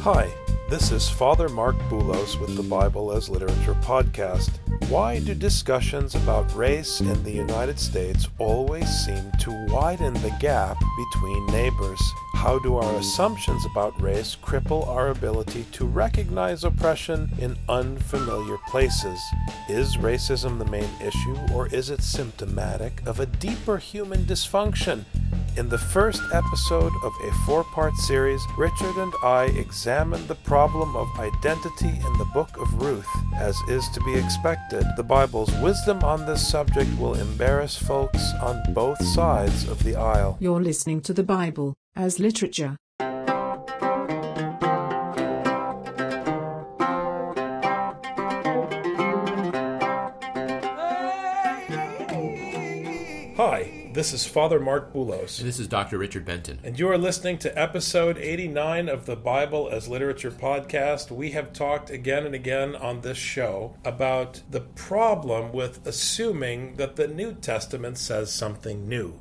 Hi, this is Father Marc Boulos with the Bible as Literature podcast. Why do discussions about race in the United States always seem to widen the gap between neighbors? How do our assumptions about race cripple our ability to recognize oppression in unfamiliar places? Is racism the main issue, or is it symptomatic of a deeper human dysfunction? In the first episode of a four part series, Richard and I examine the problem of identity in the book of Ruth. As is to be expected, the Bible's wisdom on this subject will embarrass folks on both sides of the aisle. You're listening to the Bible as literature. This is Father Marc Boulos. And this is Dr. Richard Benton. And you are listening to episode 89 of the Bible as Literature podcast. We have talked again and again on this show about the problem with assuming that the New Testament says something new.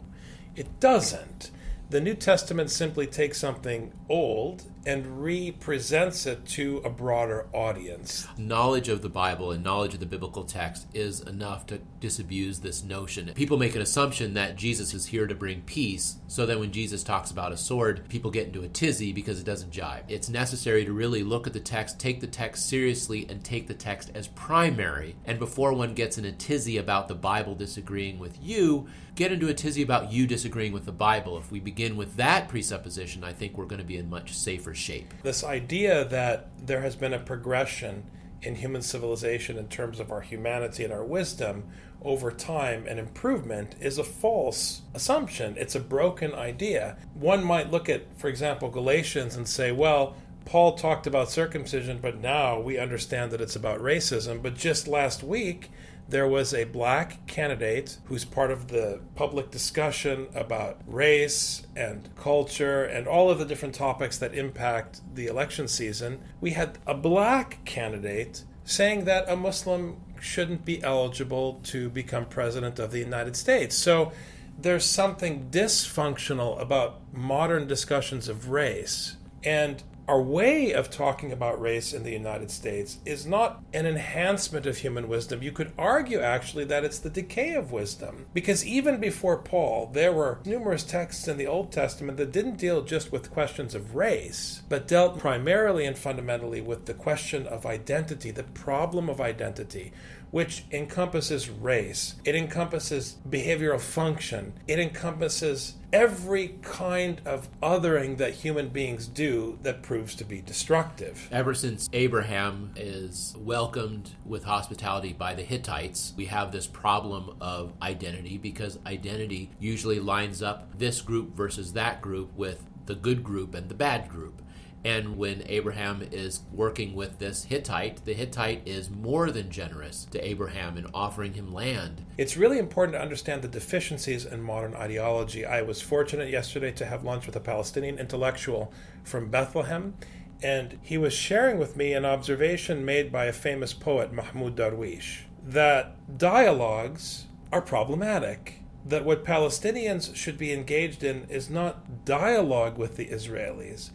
It doesn't. The New Testament simply takes something old and represents it to a broader audience. Knowledge of the Bible and knowledge of the biblical text is enough to disabuse this notion. People make an assumption that Jesus is here to bring peace, so that when Jesus talks about a sword, people get into a tizzy because it doesn't jive. It's necessary to really look at the text, take the text seriously, and take the text as primary. And before one gets in a tizzy about the Bible disagreeing with you, get into a tizzy about you disagreeing with the Bible. If we begin with that presupposition, I think we're going to be in much safer shape. This idea that there has been a progression in human civilization in terms of our humanity and our wisdom over time and improvement is a false assumption. It's a broken idea. One might look at, for example, Galatians and say, well, Paul talked about circumcision, but now we understand that it's about racism. But just last week, there was a black candidate who's part of the public discussion about race and culture and all of the different topics that impact the election season. We had a black candidate saying that a Muslim shouldn't be eligible to become president of the United States. So there's something dysfunctional about modern discussions of race. And our way of talking about race in the United States is not an enhancement of human wisdom. You could argue, actually, that it's the decay of wisdom. Because even before Paul, there were numerous texts in the Old Testament that didn't deal just with questions of race, but dealt primarily and fundamentally with the question of identity, the problem of identity which encompasses race, it encompasses behavioral function, it encompasses every kind of othering that human beings do that proves to be destructive. Ever since Abraham is welcomed with hospitality by the Hittites, we have this problem of identity because identity usually lines up this group versus that group with the good group and the bad group. And when Abraham is working with this Hittite, the Hittite is more than generous to Abraham in offering him land. It's really important to understand the deficiencies in modern ideology. I was fortunate yesterday to have lunch with a Palestinian intellectual from Bethlehem, and he was sharing with me an observation made by a famous poet, Mahmoud Darwish, that dialogues are problematic that what Palestinians should be engaged in is not dialogue with the Israelis,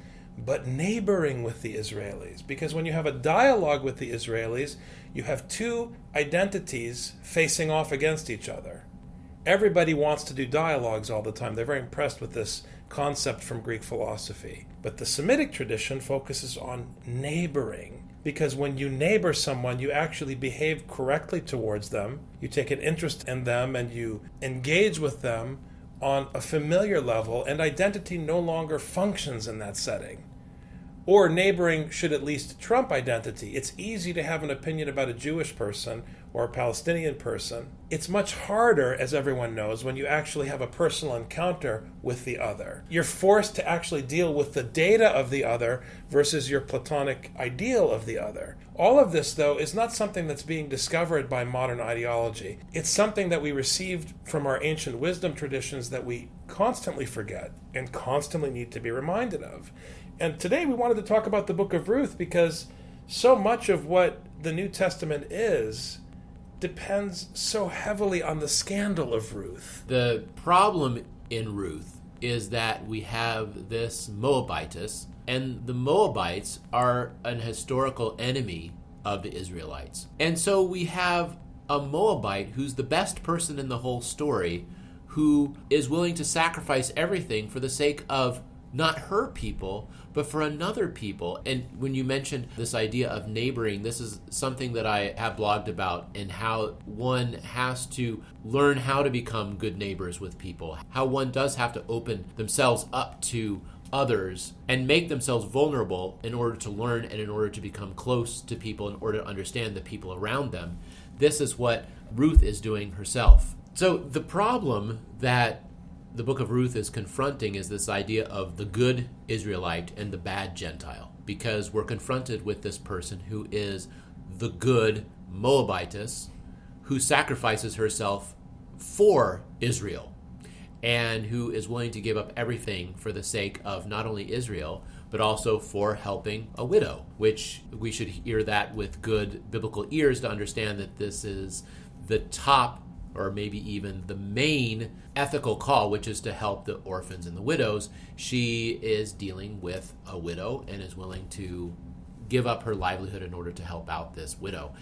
but neighboring with the Israelis. Because when you have a dialogue with the Israelis, you have two identities facing off against each other. Everybody wants to do dialogues all the time. They're very impressed with this concept from Greek philosophy. But the Semitic tradition focuses on neighboring. Because when you neighbor someone, you actually behave correctly towards them, you take an interest in them, and you engage with them on a familiar level, and identity no longer functions in that setting. Or neighboring should at least trump identity. It's easy to have an opinion about a Jewish person or a Palestinian person. It's much harder, as everyone knows, when you actually have a personal encounter with the other. You're forced to actually deal with the data of the other versus your Platonic ideal of the other. All of this, though, is not something that's being discovered by modern ideology. It's something that we received from our ancient wisdom traditions that we constantly forget and constantly need to be reminded of. And today we wanted to talk about the book of Ruth because so much of what the New Testament is depends so heavily on the scandal of Ruth. The problem in Ruth is that we have this Moabitess, and the Moabites are an historical enemy of the Israelites. And so we have a Moabite who's the best person in the whole story who is willing to sacrifice everything for the sake of not her people, but for another people. And when you mentioned this idea of neighboring, this is something that I have blogged about and how one has to learn how to become good neighbors with people, how one does have to open themselves up to others and make themselves vulnerable in order to learn and in order to become close to people, in order to understand the people around them. This is what Ruth is doing herself. So the problem that the book of Ruth is confronting is this idea of the good Israelite and the bad Gentile, because we're confronted with this person who is the good Moabitess who sacrifices herself for Israel and who is willing to give up everything for the sake of not only Israel, but also for helping a widow, which we should hear that with good biblical ears to understand that this is the top or maybe even the main ethical call, which is to help the orphans and the widows, she is dealing with a widow and is willing to give up her livelihood in order to help out this widow.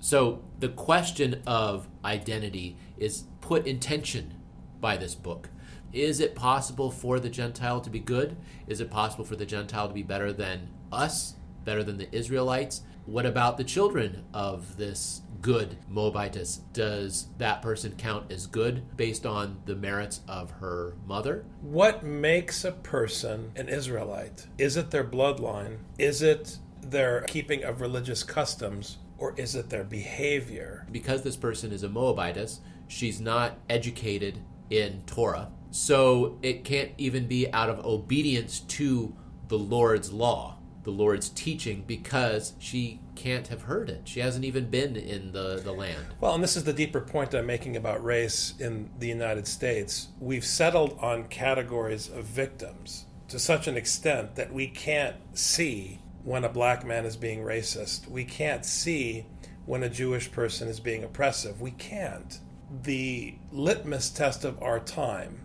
So the question of identity is put in tension by this book. Is it possible for the Gentile to be good? Is it possible for the Gentile to be better than us, better than the Israelites? What about the children of this good Moabitess, does that person count as good based on the merits of her mother? What makes a person an Israelite? Is it their bloodline? Is it their keeping of religious customs? Or is it their behavior? Because this person is a Moabitess, she's not educated in Torah. So it can't even be out of obedience to the Lord's law the Lord's teaching because she can't have heard it. She hasn't even been in the, the land. Well, and this is the deeper point I'm making about race in the United States. We've settled on categories of victims to such an extent that we can't see when a black man is being racist. We can't see when a Jewish person is being oppressive. We can't. The litmus test of our time,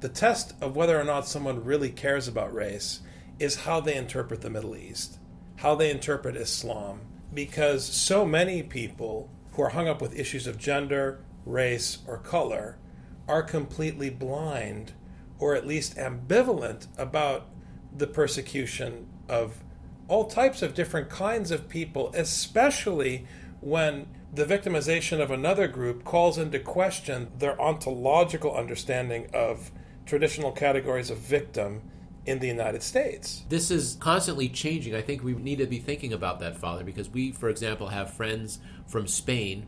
the test of whether or not someone really cares about race, is how they interpret the Middle East, how they interpret Islam, because so many people who are hung up with issues of gender, race, or color are completely blind or at least ambivalent about the persecution of all types of different kinds of people, especially when the victimization of another group calls into question their ontological understanding of traditional categories of victim in the United States. This is constantly changing. I think we need to be thinking about that, Father, because we, for example, have friends from Spain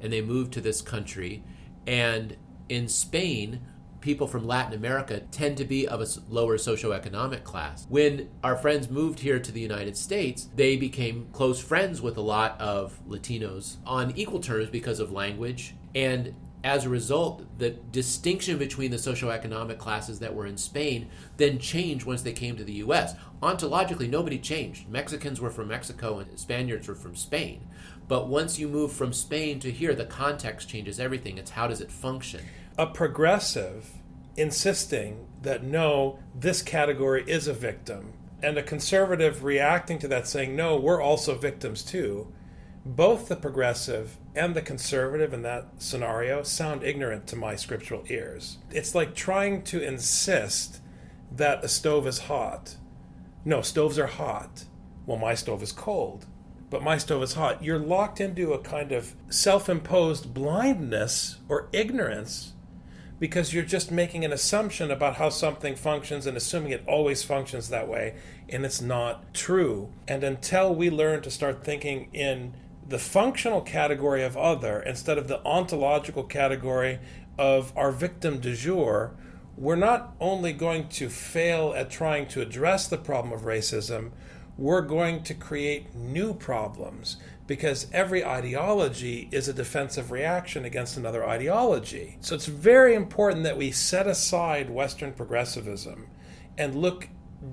and they moved to this country. And in Spain, people from Latin America tend to be of a lower socioeconomic class. When our friends moved here to the United States, they became close friends with a lot of Latinos on equal terms because of language. And as a result, the distinction between the socioeconomic classes that were in Spain then changed once they came to the US. Ontologically, nobody changed. Mexicans were from Mexico and Spaniards were from Spain. But once you move from Spain to here, the context changes everything. It's how does it function? A progressive insisting that no, this category is a victim, and a conservative reacting to that saying, no, we're also victims too both the progressive and the conservative in that scenario sound ignorant to my scriptural ears. It's like trying to insist that a stove is hot. No, stoves are hot. Well, my stove is cold, but my stove is hot. You're locked into a kind of self imposed blindness or ignorance because you're just making an assumption about how something functions and assuming it always functions that way, and it's not true. And until we learn to start thinking in the functional category of other instead of the ontological category of our victim du jour, we're not only going to fail at trying to address the problem of racism, we're going to create new problems because every ideology is a defensive reaction against another ideology. So it's very important that we set aside Western progressivism and look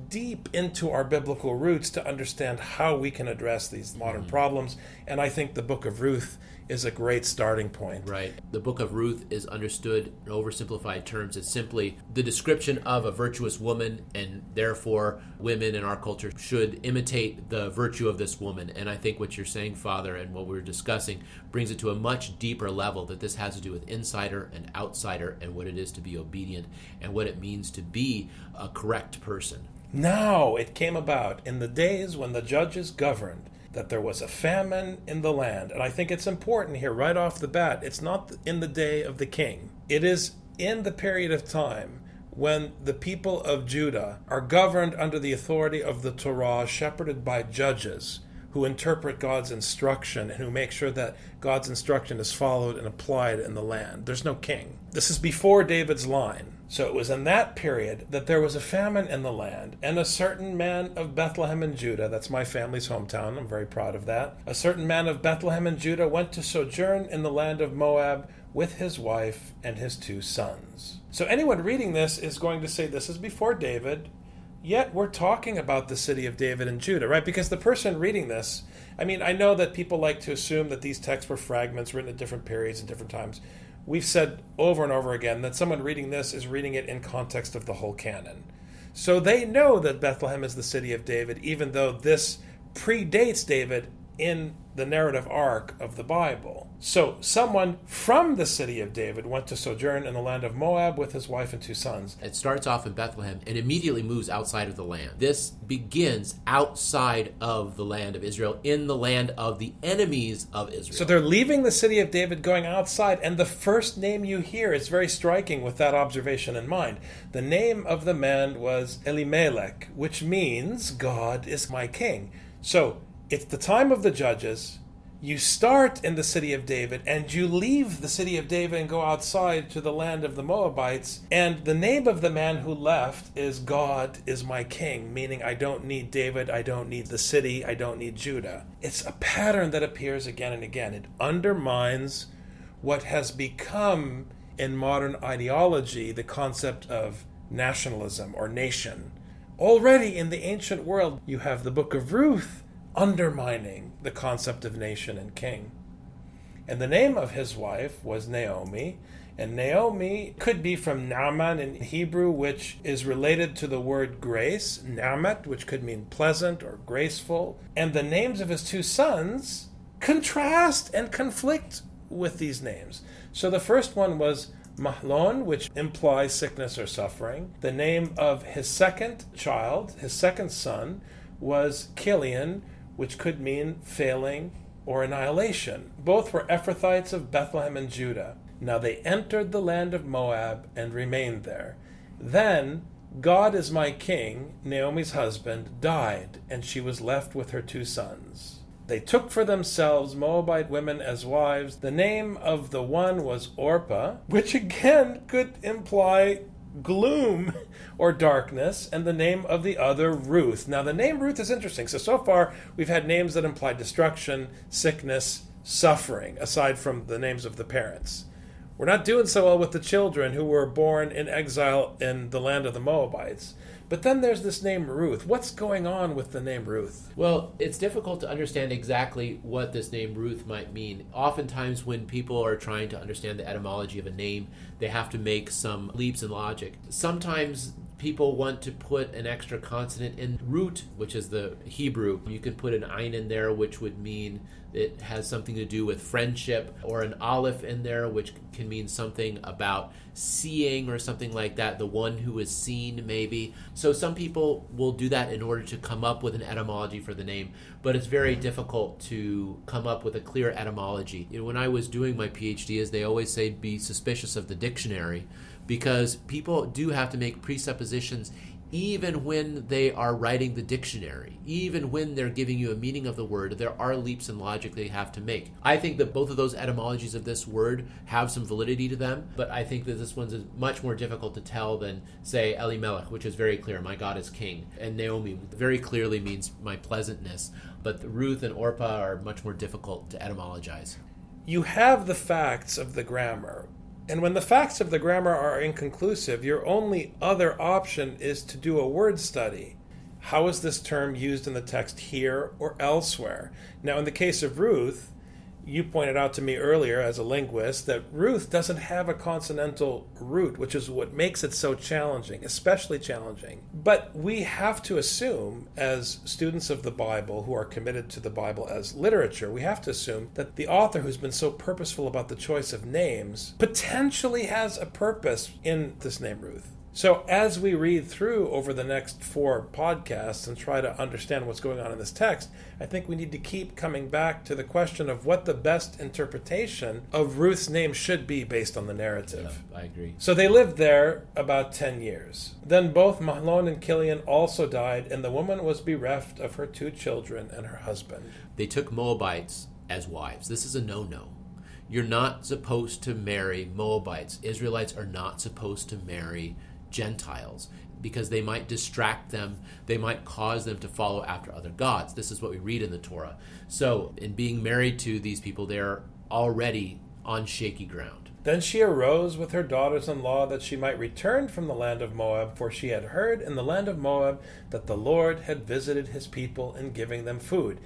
deep into our biblical roots to understand how we can address these modern mm-hmm. problems. And I think the book of Ruth is a great starting point. Right. The book of Ruth is understood in oversimplified terms as simply the description of a virtuous woman, and therefore women in our culture should imitate the virtue of this woman. And I think what you're saying, Father, and what we we're discussing brings it to a much deeper level that this has to do with insider and outsider and what it is to be obedient and what it means to be a correct person. Now it came about in the days when the judges governed that there was a famine in the land. And I think it's important here, right off the bat, it's not in the day of the king, it is in the period of time when the people of Judah are governed under the authority of the Torah, shepherded by judges who interpret God's instruction and who make sure that God's instruction is followed and applied in the land. There's no king. This is before David's line. So it was in that period that there was a famine in the land, and a certain man of Bethlehem in Judah, that's my family's hometown, I'm very proud of that, a certain man of Bethlehem in Judah went to sojourn in the land of Moab with his wife and his two sons. So anyone reading this is going to say this is before David, yet we're talking about the city of David and Judah, right? Because the person reading this, I mean, I know that people like to assume that these texts were fragments written at different periods and different times we've said over and over again that someone reading this is reading it in context of the whole canon. So they know that Bethlehem is the city of David, even though this predates David in the narrative arc of the Bible. So, someone from the city of David went to sojourn in the land of Moab with his wife and two sons. It starts off in Bethlehem and immediately moves outside of the land. This begins outside of the land of Israel, in the land of the enemies of Israel. So, they're leaving the city of David, going outside, and the first name you hear is very striking with that observation in mind. The name of the man was Elimelech, which means God is my king. So, it's the time of the judges. You start in the city of David and you leave the city of David and go outside to the land of the Moabites. And the name of the man who left is God is my king, meaning I don't need David, I don't need the city, I don't need Judah. It's a pattern that appears again and again. It undermines what has become in modern ideology the concept of nationalism or nation. Already in the ancient world, you have the book of Ruth undermining the concept of nation and king. And the name of his wife was Naomi. And Naomi could be from Naaman in Hebrew, which is related to the word grace, Naamat, which could mean pleasant or graceful. And the names of his two sons contrast and conflict with these names. So the first one was Mahlon, which implies sickness or suffering. The name of his second child, his second son, was Chilion, which could mean failing or annihilation. Both were Ephrathites of Bethlehem and Judah. Now they entered the land of Moab and remained there. Then God is my king, Naomi's husband, died, and she was left with her two sons. They took for themselves Moabite women as wives. The name of the one was Orpah, which again could imply gloom or darkness, and the name of the other Ruth. Now, the name Ruth is interesting. So, so far, we've had names that imply destruction, sickness, suffering, aside from the names of the parents. We're not doing so well with the children who were born in exile in the land of the Moabites. But then there's this name Ruth. What's going on with the name Ruth? Well, it's difficult to understand exactly what this name Ruth might mean. Oftentimes, when people are trying to understand the etymology of a name, they have to make some leaps in logic. Sometimes people want to put an extra consonant in root, which is the Hebrew. You can put an ein in there, which would mean it has something to do with friendship, or an aleph in there, which can mean something about seeing or something like that, the one who is seen, maybe. So some people will do that in order to come up with an etymology for the name, but it's very difficult to come up with a clear etymology. You know, when I was doing my PhD, as they always say, be suspicious of the dictionary because people do have to make presuppositions even when they are writing the dictionary, even when they're giving you a meaning of the word, there are leaps in logic they have to make. I think that both of those etymologies of this word have some validity to them, but I think that this one's is much more difficult to tell than, say, Elimelech, which is very clear, my God is king, and Naomi very clearly means my pleasantness, but Ruth and Orpah are much more difficult to etymologize. You have the facts of the grammar, and when the facts of the grammar are inconclusive, your only other option is to do a word study. How is this term used in the text here or elsewhere? Now, in the case of Ruth, you pointed out to me earlier as a linguist that Ruth doesn't have a consonantal root, which is what makes it so challenging, especially challenging. But we have to assume, as students of the Bible who are committed to the Bible as literature, we have to assume that the author who's been so purposeful about the choice of names potentially has a purpose in this name Ruth. So, as we read through over the next four podcasts and try to understand what's going on in this text, I think we need to keep coming back to the question of what the best interpretation of Ruth's name should be based on the narrative. Yeah, I agree. So, they lived there about 10 years. Then both Mahlon and Chilion also died, and the woman was bereft of her two children and her husband. They took Moabites as wives. This is a no no. You're not supposed to marry Moabites. Israelites are not supposed to marry Gentiles because they might distract them, they might cause them to follow after other gods. This is what we read in the Torah. So, in being married to these people, they're already on shaky ground. Then she arose with her daughters in law that she might return from the land of Moab, for she had heard in the land of Moab that the Lord had visited his people in giving them food.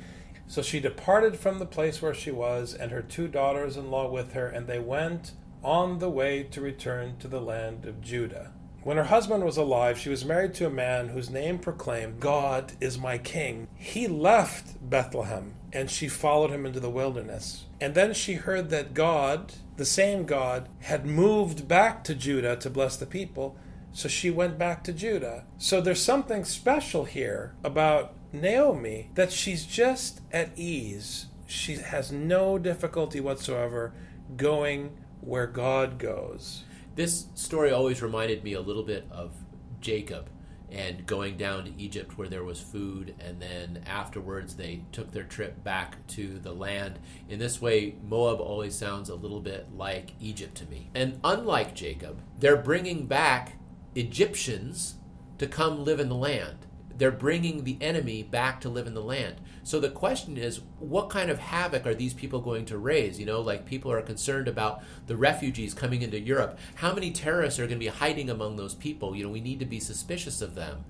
So she departed from the place where she was, and her two daughters in law with her, and they went on the way to return to the land of Judah. When her husband was alive, she was married to a man whose name proclaimed, God is my king. He left Bethlehem and she followed him into the wilderness. And then she heard that God, the same God, had moved back to Judah to bless the people. So she went back to Judah. So there's something special here about Naomi that she's just at ease. She has no difficulty whatsoever going where God goes. This story always reminded me a little bit of Jacob and going down to Egypt where there was food, and then afterwards they took their trip back to the land. In this way, Moab always sounds a little bit like Egypt to me. And unlike Jacob, they're bringing back Egyptians to come live in the land. They're bringing the enemy back to live in the land. So the question is, what kind of havoc are these people going to raise? You know, like people are concerned about the refugees coming into Europe. How many terrorists are going to be hiding among those people? You know, we need to be suspicious of them.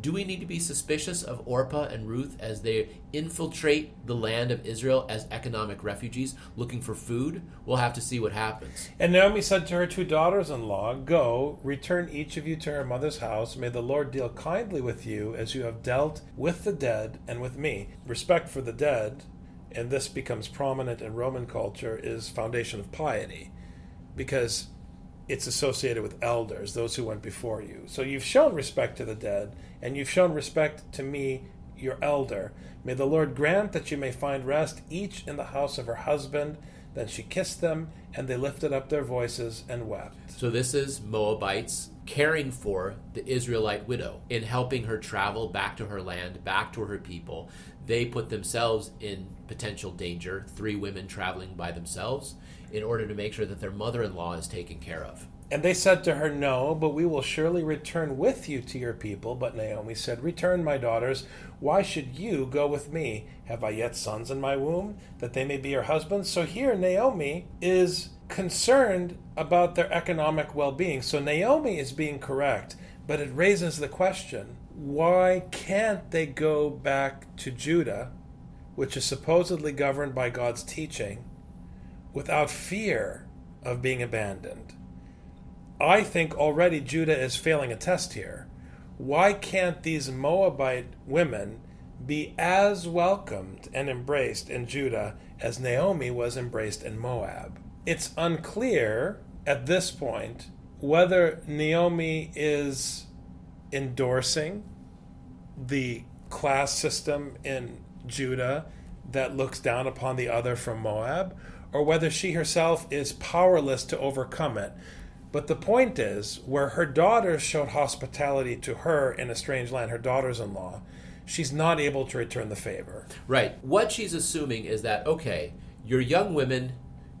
Do we need to be suspicious of Orpah and Ruth as they infiltrate the land of Israel as economic refugees looking for food? We'll have to see what happens. And Naomi said to her two daughters in law, Go, return each of you to her mother's house. May the Lord deal kindly with you as you have dealt with the dead and with me. Respect for the dead, and this becomes prominent in Roman culture, is foundation of piety. Because it's associated with elders, those who went before you. So you've shown respect to the dead, and you've shown respect to me, your elder. May the Lord grant that you may find rest, each in the house of her husband. Then she kissed them, and they lifted up their voices and wept. So this is Moabites caring for the Israelite widow in helping her travel back to her land, back to her people. They put themselves in potential danger, three women traveling by themselves in order to make sure that their mother in law is taken care of. And they said to her, No, but we will surely return with you to your people. But Naomi said, Return, my daughters. Why should you go with me? Have I yet sons in my womb, that they may be your husbands? So here, Naomi is concerned about their economic well being. So Naomi is being correct, but it raises the question why can't they go back to Judah, which is supposedly governed by God's teaching? without fear of being abandoned. I think already Judah is failing a test here. Why can't these Moabite women be as welcomed and embraced in Judah as Naomi was embraced in Moab? It's unclear at this point whether Naomi is endorsing the class system in Judah that looks down upon the other from Moab, or whether she herself is powerless to overcome it. But the point is, where her daughters showed hospitality to her in a strange land, her daughters in law, she's not able to return the favor. Right. What she's assuming is that, okay, you're young women,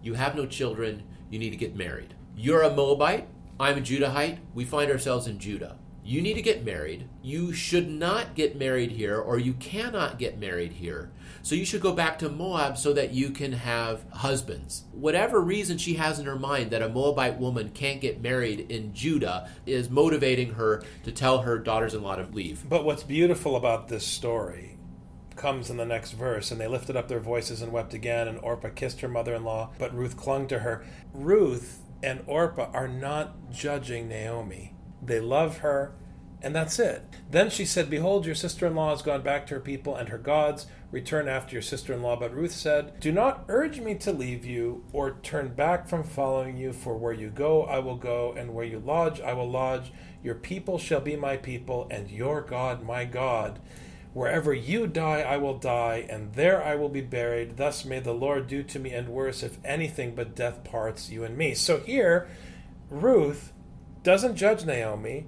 you have no children, you need to get married. You're a Moabite, I'm a Judahite, we find ourselves in Judah. You need to get married. You should not get married here, or you cannot get married here. So you should go back to Moab so that you can have husbands. Whatever reason she has in her mind that a Moabite woman can't get married in Judah is motivating her to tell her daughters in law to leave. But what's beautiful about this story comes in the next verse. And they lifted up their voices and wept again, and Orpah kissed her mother in law, but Ruth clung to her. Ruth and Orpah are not judging Naomi, they love her. And that's it. Then she said, Behold, your sister in law has gone back to her people and her gods. Return after your sister in law. But Ruth said, Do not urge me to leave you or turn back from following you, for where you go, I will go, and where you lodge, I will lodge. Your people shall be my people, and your God my God. Wherever you die, I will die, and there I will be buried. Thus may the Lord do to me, and worse, if anything but death parts you and me. So here, Ruth doesn't judge Naomi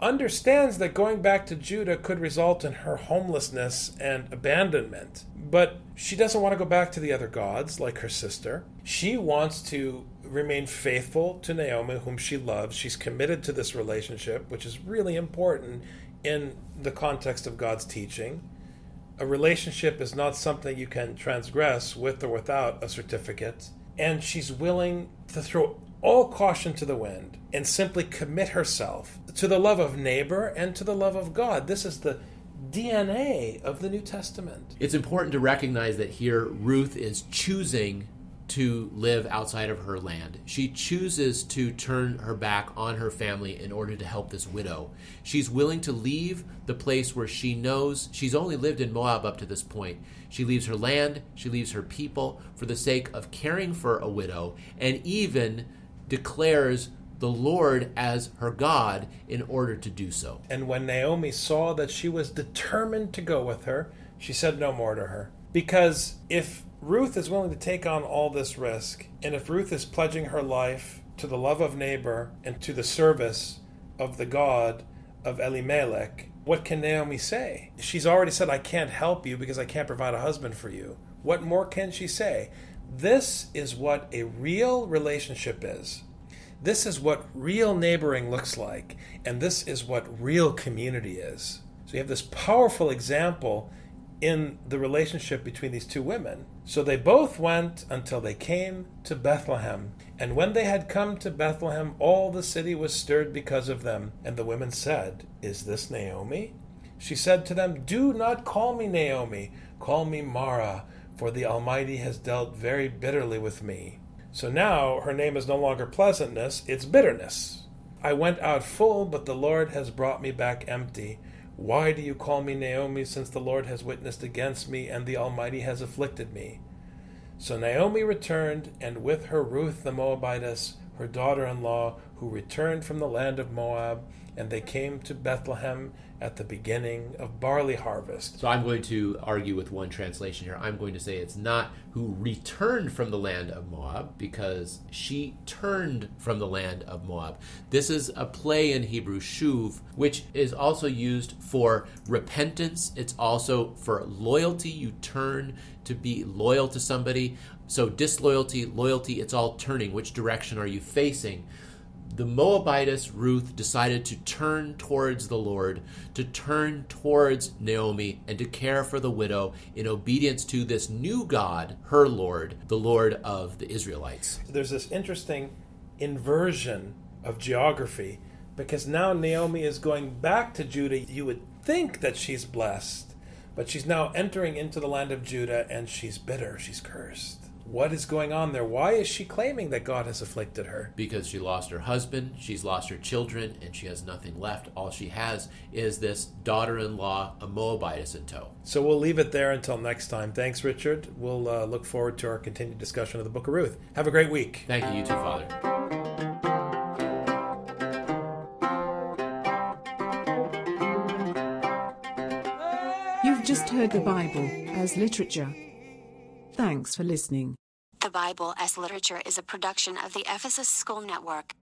understands that going back to Judah could result in her homelessness and abandonment. But she doesn't want to go back to the other gods like her sister. She wants to remain faithful to Naomi, whom she loves. She's committed to this relationship, which is really important in the context of God's teaching. A relationship is not something you can transgress with or without a certificate. And she's willing to throw all caution to the wind and simply commit herself to the love of neighbor and to the love of God. This is the DNA of the New Testament. It's important to recognize that here Ruth is choosing to live outside of her land. She chooses to turn her back on her family in order to help this widow. She's willing to leave the place where she knows she's only lived in Moab up to this point. She leaves her land, she leaves her people for the sake of caring for a widow, and even declares the Lord as her God in order to do so. And when Naomi saw that she was determined to go with her, she said no more to her. Because if Ruth is willing to take on all this risk, and if Ruth is pledging her life to the love of neighbor and to the service of the God of Elimelech, what can Naomi say? She's already said, I can't help you because I can't provide a husband for you. What more can she say? This is what a real relationship is. This is what real neighboring looks like, and this is what real community is. So you have this powerful example in the relationship between these two women. So they both went until they came to Bethlehem. And when they had come to Bethlehem, all the city was stirred because of them. And the women said, Is this Naomi? She said to them, Do not call me Naomi, call me Mara, for the Almighty has dealt very bitterly with me. So now her name is no longer pleasantness, it's bitterness. I went out full, but the Lord has brought me back empty. Why do you call me Naomi, since the Lord has witnessed against me, and the Almighty has afflicted me? So Naomi returned, and with her Ruth the Moabitess, her daughter in law, who returned from the land of Moab, and they came to Bethlehem at the beginning of barley harvest. So I'm going to argue with one translation here. I'm going to say it's not who returned from the land of Moab because she turned from the land of Moab. This is a play in Hebrew, shuv, which is also used for repentance. It's also for loyalty. You turn to be loyal to somebody. So disloyalty, loyalty, it's all turning. Which direction are you facing? the Moabitess Ruth decided to turn towards the Lord, to turn towards Naomi, and to care for the widow in obedience to this new God, her Lord, the Lord of the Israelites. There's this interesting inversion of geography because now Naomi is going back to Judah. You would think that she's blessed, but she's now entering into the land of Judah and she's bitter, she's cursed what is going on there? Why is she claiming that God has afflicted her? Because she lost her husband, she's lost her children, and she has nothing left. All she has is this daughter in law, a Moabitess in tow. So we'll leave it there until next time. Thanks, Richard. We'll uh, look forward to our continued discussion of the book of Ruth. Have a great week. Thank you, you too, Father. You've just heard the Bible as literature. Thanks for listening. The Bible as Literature is a production of the Ephesus School Network.